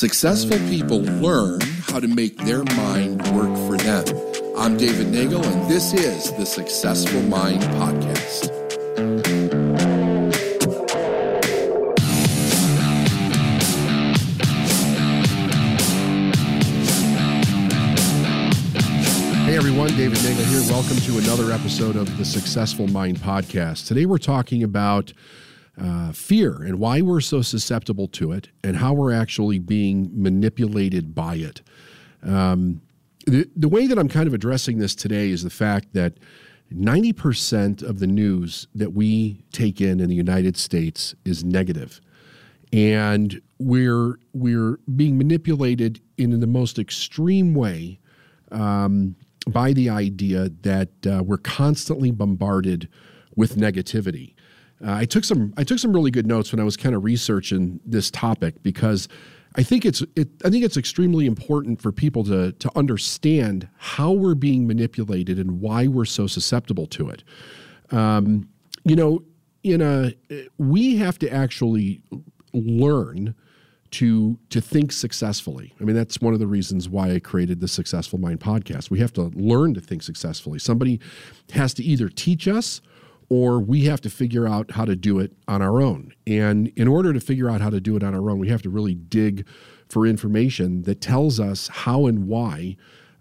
Successful people learn how to make their mind work for them. I'm David Nagel, and this is the Successful Mind Podcast. Hey everyone, David Nagel here. Welcome to another episode of the Successful Mind Podcast. Today we're talking about uh, fear and why we're so susceptible to it and how we're actually being manipulated by it. Um, the, the way that I'm kind of addressing this today is the fact that 90% of the news that we take in in the United States is negative. And we're, we're being manipulated in the most extreme way um, by the idea that uh, we're constantly bombarded with negativity. Uh, I took some I took some really good notes when I was kind of researching this topic because I think it's it, I think it's extremely important for people to to understand how we're being manipulated and why we're so susceptible to it. Um, you know, in a we have to actually learn to to think successfully. I mean, that's one of the reasons why I created the Successful Mind podcast. We have to learn to think successfully. Somebody has to either teach us or we have to figure out how to do it on our own. And in order to figure out how to do it on our own, we have to really dig for information that tells us how and why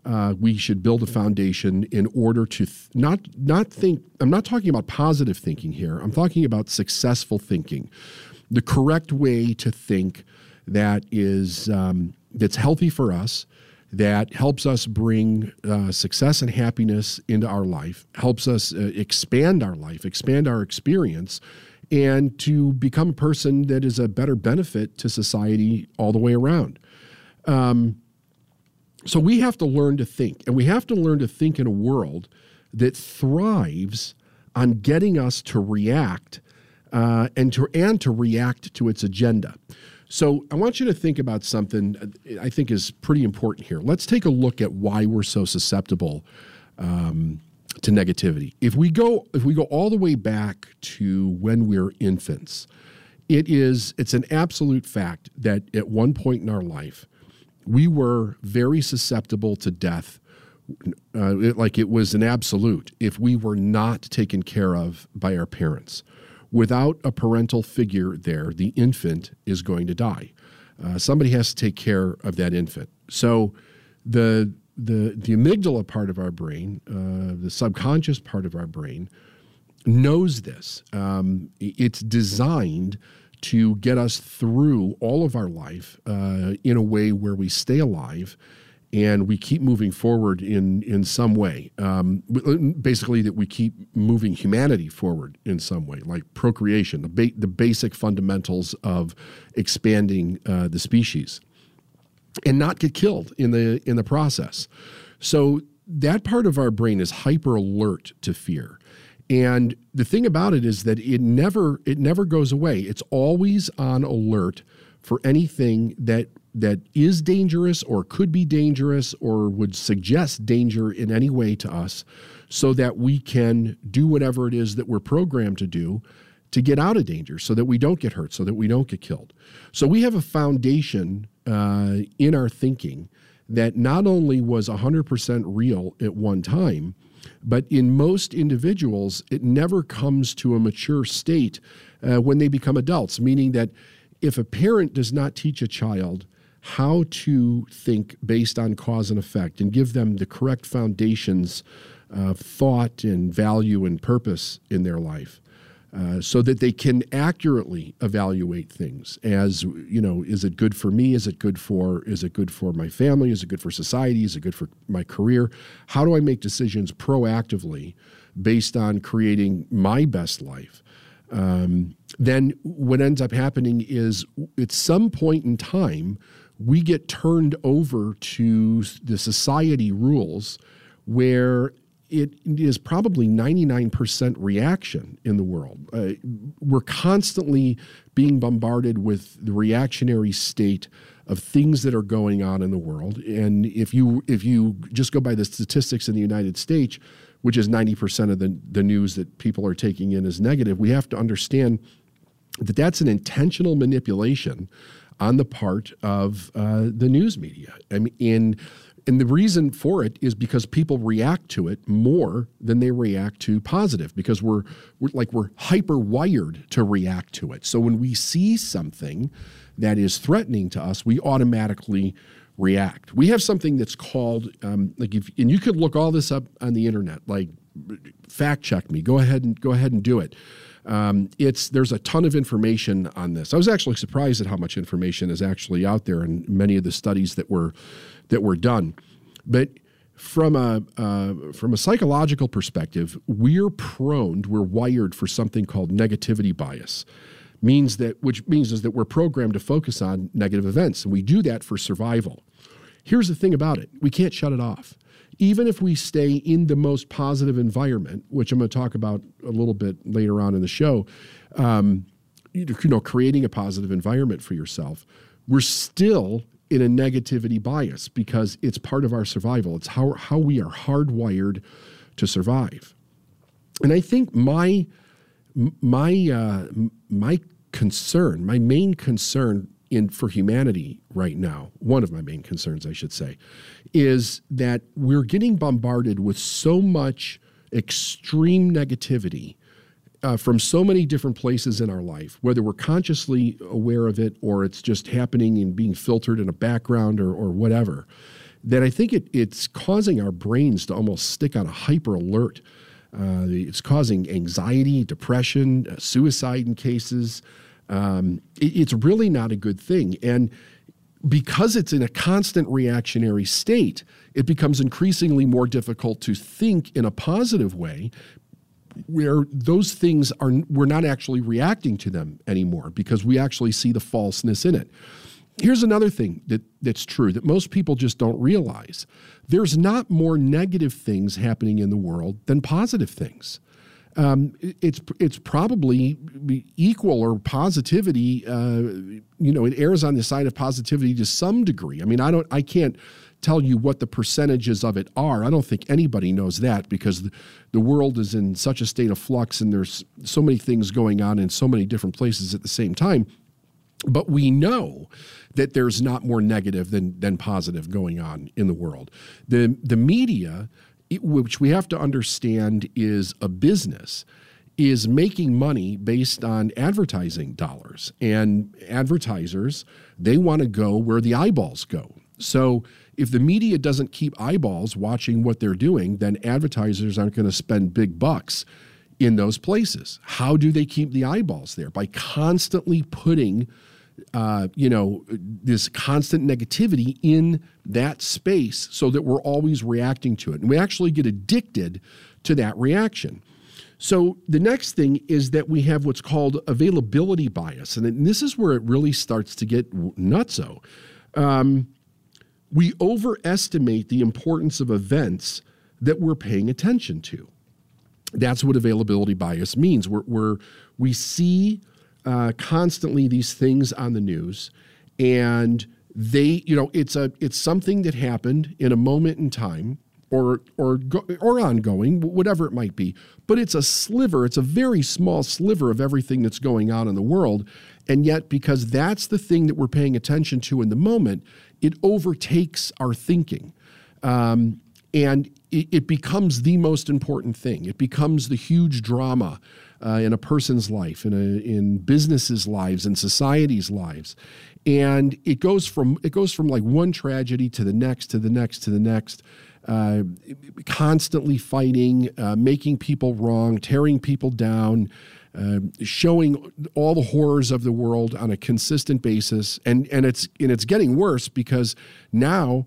uh, we should build a foundation in order to th- not not think. I'm not talking about positive thinking here. I'm talking about successful thinking, the correct way to think that is um, that's healthy for us that helps us bring uh, success and happiness into our life, helps us uh, expand our life, expand our experience, and to become a person that is a better benefit to society all the way around. Um, so we have to learn to think, and we have to learn to think in a world that thrives on getting us to react uh, and to and to react to its agenda. So I want you to think about something I think is pretty important here. Let's take a look at why we're so susceptible um, to negativity. If we go if we go all the way back to when we're infants, it is it's an absolute fact that at one point in our life we were very susceptible to death. Uh, it, like it was an absolute if we were not taken care of by our parents without a parental figure there, the infant is going to die. Uh, somebody has to take care of that infant. So the the the amygdala part of our brain, uh, the subconscious part of our brain, knows this. Um, it's designed to get us through all of our life uh, in a way where we stay alive and we keep moving forward in in some way. Um, basically, that we keep moving humanity forward in some way, like procreation, the ba- the basic fundamentals of expanding uh, the species, and not get killed in the in the process. So that part of our brain is hyper alert to fear. And the thing about it is that it never it never goes away. It's always on alert for anything that that is dangerous or could be dangerous or would suggest danger in any way to us so that we can do whatever it is that we're programmed to do to get out of danger so that we don't get hurt so that we don't get killed. So we have a foundation uh, in our thinking that not only was 100% real at one time but in most individuals it never comes to a mature state uh, when they become adults meaning that if a parent does not teach a child how to think based on cause and effect and give them the correct foundations of thought and value and purpose in their life. Uh, so that they can accurately evaluate things as you know is it good for me? Is it good for is it good for my family? Is it good for society? Is it good for my career? How do i make decisions proactively based on creating my best life? Um, then what ends up happening is at some point in time we get turned over to the society rules where it is probably 99% reaction in the world. Uh, we're constantly being bombarded with the reactionary state of things that are going on in the world. And if you if you just go by the statistics in the United States, which is 90% of the, the news that people are taking in as negative, we have to understand that that's an intentional manipulation on the part of uh, the news media. I mean, in and the reason for it is because people react to it more than they react to positive because we're, we're like we're hyper wired to react to it. So when we see something that is threatening to us, we automatically react. We have something that's called um, like if and you could look all this up on the internet. Like fact check me. Go ahead and go ahead and do it. Um, it's there's a ton of information on this. I was actually surprised at how much information is actually out there in many of the studies that were that were done. But from a uh, from a psychological perspective, we're prone, we're wired for something called negativity bias. Means that which means is that we're programmed to focus on negative events, and we do that for survival. Here's the thing about it: we can't shut it off. Even if we stay in the most positive environment, which I'm going to talk about a little bit later on in the show, um, you know, creating a positive environment for yourself, we're still in a negativity bias because it's part of our survival. It's how, how we are hardwired to survive. And I think my my uh, my concern, my main concern in for humanity right now, one of my main concerns, I should say, is that we're getting bombarded with so much extreme negativity uh, from so many different places in our life, whether we're consciously aware of it or it's just happening and being filtered in a background or, or whatever, that I think it, it's causing our brains to almost stick on a hyper alert. Uh, it's causing anxiety, depression, uh, suicide in cases. Um, it, it's really not a good thing. And because it's in a constant reactionary state, it becomes increasingly more difficult to think in a positive way where those things are we're not actually reacting to them anymore because we actually see the falseness in it. Here's another thing that, that's true that most people just don't realize. There's not more negative things happening in the world than positive things. Um, it's it's probably equal or positivity. Uh, you know, it errs on the side of positivity to some degree. I mean, I don't, I can't tell you what the percentages of it are. I don't think anybody knows that because the world is in such a state of flux and there's so many things going on in so many different places at the same time. But we know that there's not more negative than, than positive going on in the world. The, the media, which we have to understand is a business, is making money based on advertising dollars. And advertisers, they want to go where the eyeballs go. So if the media doesn't keep eyeballs watching what they're doing, then advertisers aren't going to spend big bucks in those places. How do they keep the eyeballs there? By constantly putting, uh, you know, this constant negativity in that space so that we're always reacting to it. And we actually get addicted to that reaction. So the next thing is that we have what's called availability bias. And this is where it really starts to get nutso. Um, we overestimate the importance of events that we're paying attention to. That's what availability bias means. We're, we're we see uh, constantly these things on the news, and they, you know, it's a it's something that happened in a moment in time, or or go, or ongoing, whatever it might be. But it's a sliver. It's a very small sliver of everything that's going on in the world, and yet because that's the thing that we're paying attention to in the moment, it overtakes our thinking. Um, and it, it, becomes the most important thing. It becomes the huge drama uh, in a person's life, in, a, in businesses' lives, in society's lives. And it goes from it goes from like one tragedy to the next, to the next, to the next. Uh, constantly fighting, uh, making people wrong, tearing people down, uh, showing all the horrors of the world on a consistent basis, and and it's and it's getting worse because now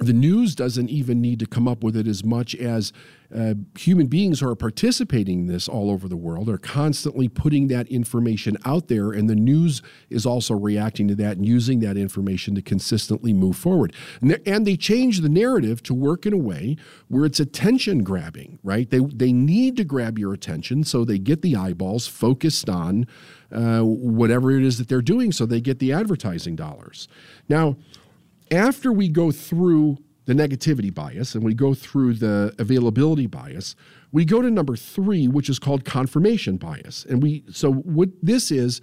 the news doesn't even need to come up with it as much as uh, human beings are participating in this all over the world are constantly putting that information out there, and the news is also reacting to that and using that information to consistently move forward. And, and they change the narrative to work in a way where it's attention grabbing, right? They, they need to grab your attention so they get the eyeballs focused on uh, whatever it is that they're doing so they get the advertising dollars. Now, after we go through the negativity bias and we go through the availability bias, we go to number three, which is called confirmation bias. And we so what this is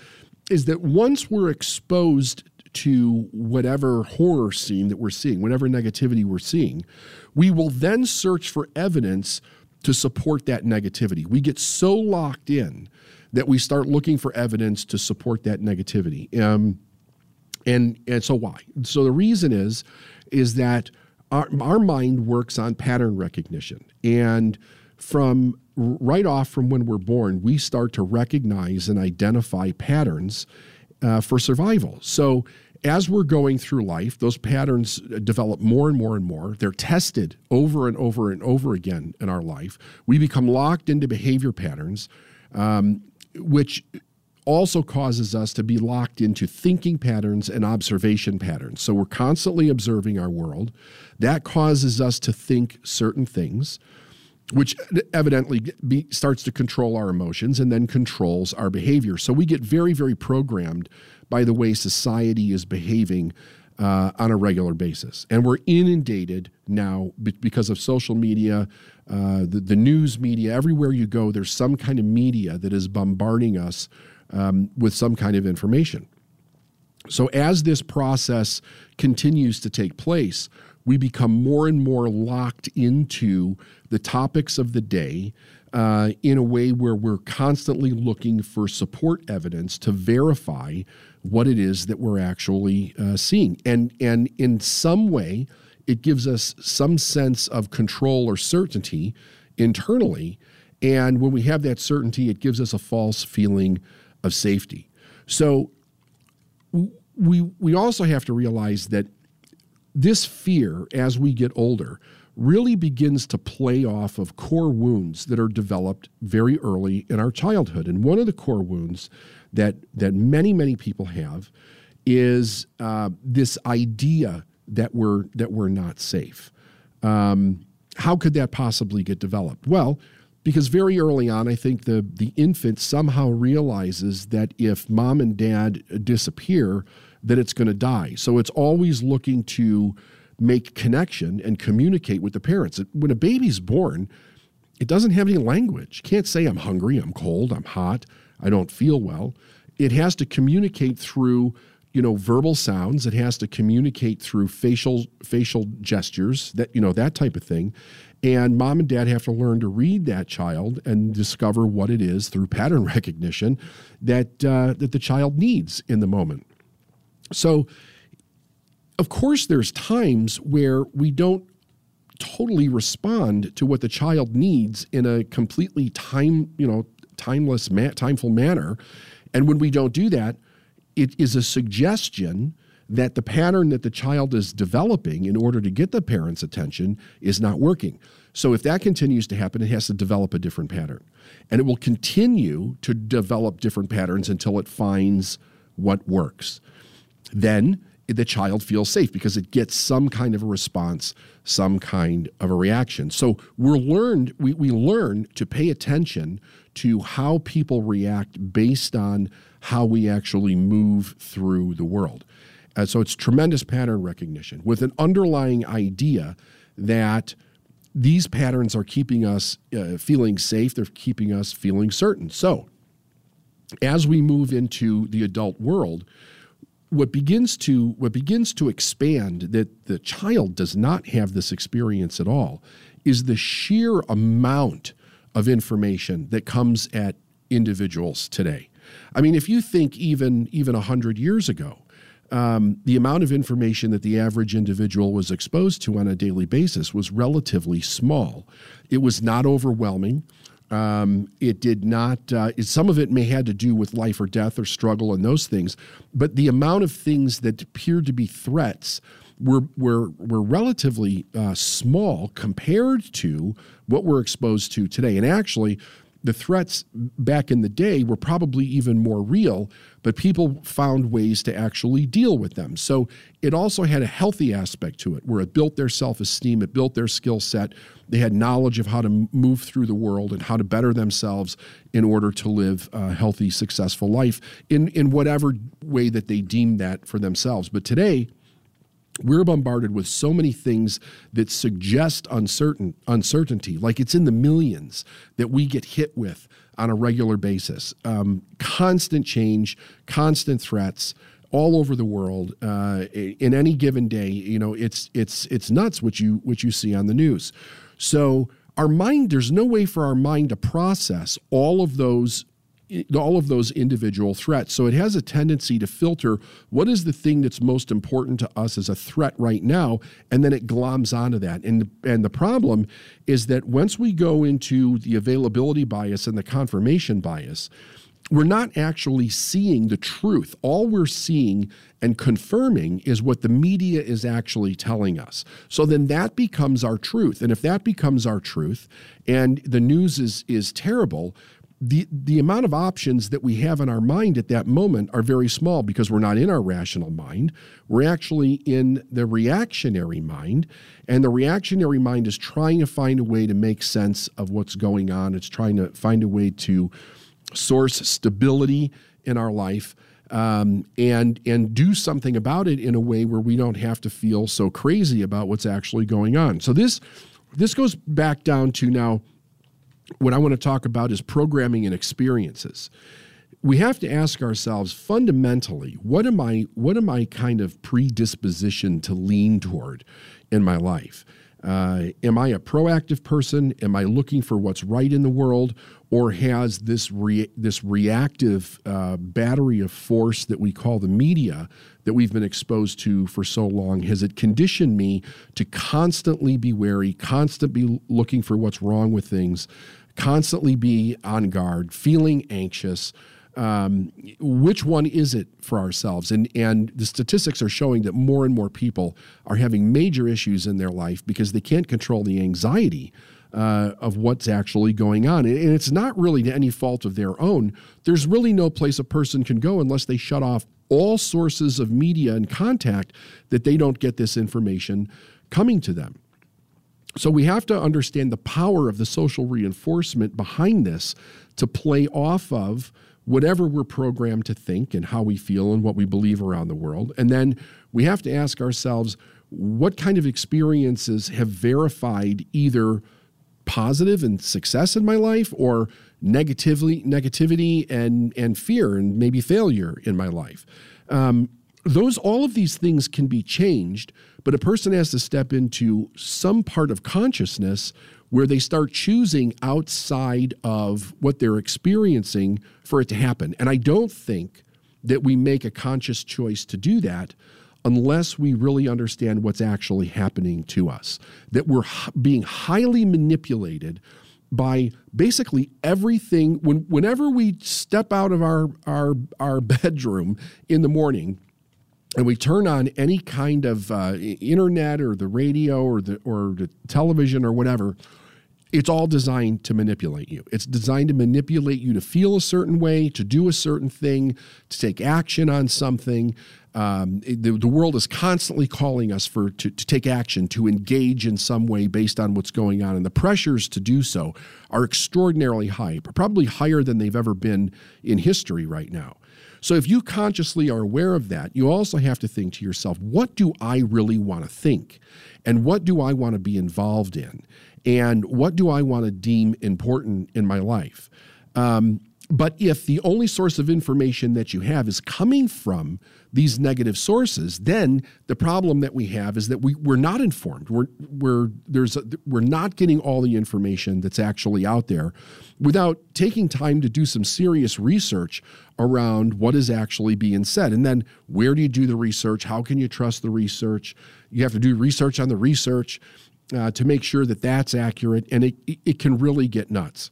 is that once we're exposed to whatever horror scene that we're seeing, whatever negativity we're seeing, we will then search for evidence to support that negativity. We get so locked in that we start looking for evidence to support that negativity. Um, and and so why? So the reason is is that our, our mind works on pattern recognition and from right off from when we're born, we start to recognize and identify patterns uh, for survival. So as we're going through life, those patterns develop more and more and more. They're tested over and over and over again in our life. We become locked into behavior patterns, um, which also causes us to be locked into thinking patterns and observation patterns. So we're constantly observing our world. That causes us to think certain things, which evidently be, starts to control our emotions and then controls our behavior. So we get very, very programmed by the way society is behaving uh, on a regular basis. And we're inundated now because of social media, uh, the, the news media, everywhere you go, there's some kind of media that is bombarding us um, with some kind of information. So, as this process continues to take place, we become more and more locked into the topics of the day uh, in a way where we're constantly looking for support evidence to verify what it is that we're actually uh, seeing. And, and in some way, it gives us some sense of control or certainty internally. And when we have that certainty, it gives us a false feeling of safety. So we we also have to realize that this fear as we get older really begins to play off of core wounds that are developed very early in our childhood. And one of the core wounds that that many many people have is uh, this idea that we're that we're not safe. Um, how could that possibly get developed? Well, because very early on, I think the the infant somehow realizes that if mom and dad disappear, that it's going to die. So it's always looking to make connection and communicate with the parents. When a baby's born, it doesn't have any language. Can't say I'm hungry, I'm cold, I'm hot, I don't feel well. It has to communicate through you know verbal sounds it has to communicate through facial facial gestures that you know that type of thing and mom and dad have to learn to read that child and discover what it is through pattern recognition that, uh, that the child needs in the moment. So, of course, there's times where we don't totally respond to what the child needs in a completely time, you know, timeless, ma- timeful manner. And when we don't do that, it is a suggestion that the pattern that the child is developing in order to get the parent's attention is not working. So if that continues to happen, it has to develop a different pattern. And it will continue to develop different patterns until it finds what works. Then the child feels safe because it gets some kind of a response, some kind of a reaction. So we're learned, we, we learn to pay attention to how people react based on how we actually move through the world. Uh, so it's tremendous pattern recognition with an underlying idea that these patterns are keeping us uh, feeling safe, they're keeping us feeling certain. So as we move into the adult world, what begins to what begins to expand that the child does not have this experience at all is the sheer amount of information that comes at individuals today. I mean, if you think even even a hundred years ago, um, the amount of information that the average individual was exposed to on a daily basis was relatively small. It was not overwhelming. Um, it did not, uh, it, some of it may had to do with life or death or struggle and those things, but the amount of things that appeared to be threats were, were, were relatively uh, small compared to what we're exposed to today. And actually, the threats back in the day were probably even more real, but people found ways to actually deal with them. So it also had a healthy aspect to it where it built their self esteem, it built their skill set. They had knowledge of how to move through the world and how to better themselves in order to live a healthy, successful life in, in whatever way that they deemed that for themselves. But today, we're bombarded with so many things that suggest uncertain uncertainty like it's in the millions that we get hit with on a regular basis um, constant change constant threats all over the world uh, in any given day. You know, it's it's it's nuts what you what you see on the news. So our mind, there's no way for our mind to process all of those all of those individual threats. So it has a tendency to filter what is the thing that's most important to us as a threat right now, and then it gloms onto that. And and the problem is that once we go into the availability bias and the confirmation bias, we're not actually seeing the truth. All we're seeing and confirming is what the media is actually telling us. So then that becomes our truth. And if that becomes our truth and the news is is terrible, the the amount of options that we have in our mind at that moment are very small because we're not in our rational mind. We're actually in the reactionary mind, and the reactionary mind is trying to find a way to make sense of what's going on. It's trying to find a way to source stability in our life um, and and do something about it in a way where we don't have to feel so crazy about what's actually going on. So this this goes back down to now what I want to talk about is programming and experiences. We have to ask ourselves fundamentally, what am I what am I kind of predisposition to lean toward in my life? Uh, am I a proactive person? Am I looking for what's right in the world? Or has this, re- this reactive uh, battery of force that we call the media that we've been exposed to for so long, has it conditioned me to constantly be wary, constantly looking for what's wrong with things, constantly be on guard, feeling anxious? Um, which one is it for ourselves? And and the statistics are showing that more and more people are having major issues in their life because they can't control the anxiety uh, of what's actually going on. And it's not really to any fault of their own. There's really no place a person can go unless they shut off all sources of media and contact that they don't get this information coming to them. So we have to understand the power of the social reinforcement behind this to play off of whatever we're programmed to think and how we feel and what we believe around the world. And then we have to ask ourselves what kind of experiences have verified either positive and success in my life or negatively negativity and and fear and maybe failure in my life. Um, those all of these things can be changed, but a person has to step into some part of consciousness where they start choosing outside of what they're experiencing for it to happen. And I don't think that we make a conscious choice to do that unless we really understand what's actually happening to us, that we're being highly manipulated by basically everything when whenever we step out of our our our bedroom in the morning and we turn on any kind of uh, internet or the radio or the or the television or whatever it's all designed to manipulate you. It's designed to manipulate you to feel a certain way, to do a certain thing, to take action on something. Um, the, the, world is constantly calling us for to, to take action, to engage in some way based on what's going on, and the pressures to do so are extraordinarily high, probably higher than they've ever been in history right now. So, if you consciously are aware of that, you also have to think to yourself, what do I really want to think? And what do I want to be involved in? and what do I want to deem important in my life? Um, but if the only source of information that you have is coming from these negative sources, then the problem that we have is that we, we're not informed. We're, we're, there's a, we're not getting all the information that's actually out there without taking time to do some serious research around what is actually being said. And then where do you do the research? How can you trust the research? You have to do research on the research uh, to make sure that that's accurate, and it, it can really get nuts.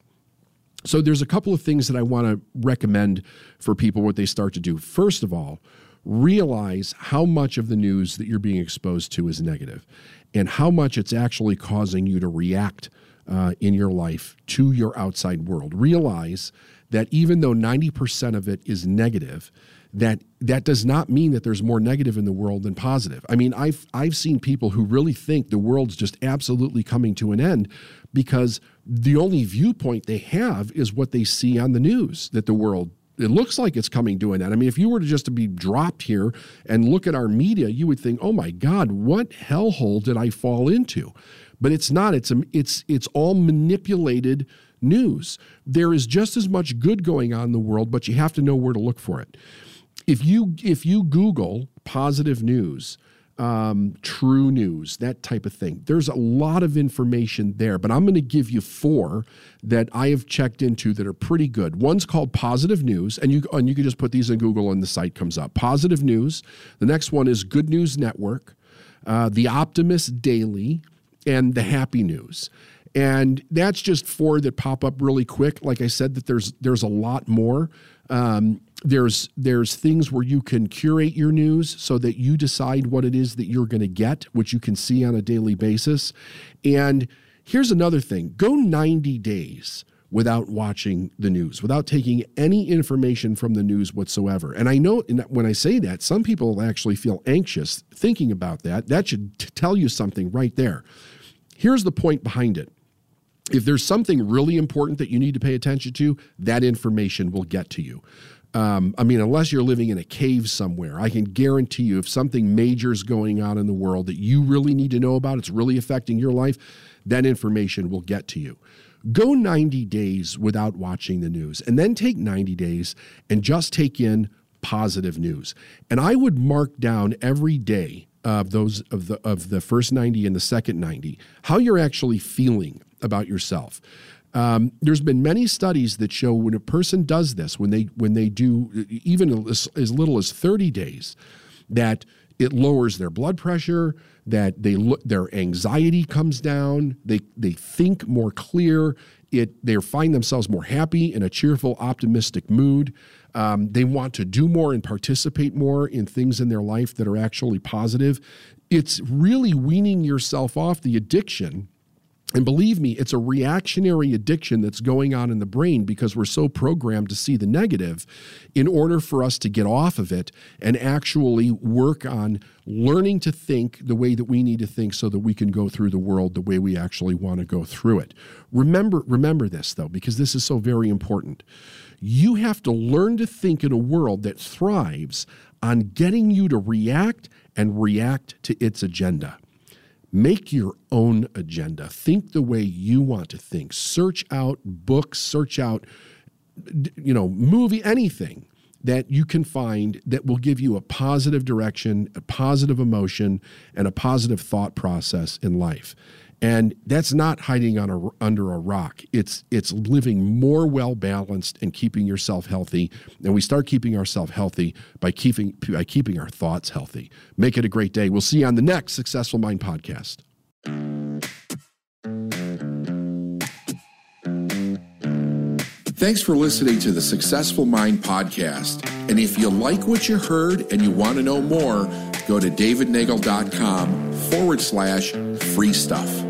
So there's a couple of things that I want to recommend for people what they start to do. First of all, realize how much of the news that you're being exposed to is negative and how much it's actually causing you to react uh, in your life to your outside world. Realize that even though 90% of it is negative, that that does not mean that there's more negative in the world than positive. I mean, I've I've seen people who really think the world's just absolutely coming to an end because the only viewpoint they have is what they see on the news that the world it looks like it's coming to an end. I mean, if you were to just to be dropped here and look at our media, you would think, "Oh my God, what hellhole did I fall into?" But it's not. It's it's it's all manipulated news. There is just as much good going on in the world, but you have to know where to look for it. if you if you Google positive news, um, true news, that type of thing. There's a lot of information there, but I'm going to give you four that I have checked into that are pretty good. One's called Positive News, and you and you can just put these in Google and the site comes up. Positive News. The next one is Good News Network, uh, The Optimist Daily, and The Happy News. And that's just four that pop up really quick. Like I said, that there's there's a lot more. Um, there's there's things where you can curate your news so that you decide what it is that you're going to get, which you can see on a daily basis. And here's another thing: go 90 days without watching the news, without taking any information from the news whatsoever. And I know when I say that, some people actually feel anxious thinking about that. That should t- tell you something right there. Here's the point behind it if there's something really important that you need to pay attention to, that information will get to you. Um, I mean, unless you're living in a cave somewhere, I can guarantee you if something major is going on in the world that you really need to know about, it's really affecting your life, that information will get to you. Go 90 days without watching the news and then take 90 days and just take in positive news. And I would mark down every day of those of the of the first 90 and the second 90 how you're actually feeling about yourself um, there's been many studies that show when a person does this when they when they do even as, as little as 30 days that it lowers their blood pressure that they look their anxiety comes down they they think more clear it they find themselves more happy in a cheerful optimistic mood um, they want to do more and participate more in things in their life that are actually positive. It's really weaning yourself off the addiction and believe me, it's a reactionary addiction that's going on in the brain because we're so programmed to see the negative in order for us to get off of it and actually work on learning to think the way that we need to think so that we can go through the world the way we actually want to go through it. Remember remember this though because this is so very important. You have to learn to think in a world that thrives on getting you to react and react to its agenda. Make your own agenda. Think the way you want to think. Search out books, search out you know, movie anything that you can find that will give you a positive direction, a positive emotion, and a positive thought process in life. And that's not hiding on a, under a rock. It's it's living more well balanced and keeping yourself healthy. And we start keeping ourselves healthy by keeping by keeping our thoughts healthy. Make it a great day. We'll see you on the next Successful Mind podcast. Thanks for listening to the Successful Mind podcast. And if you like what you heard and you want to know more, go to davidnagel.com forward slash free stuff.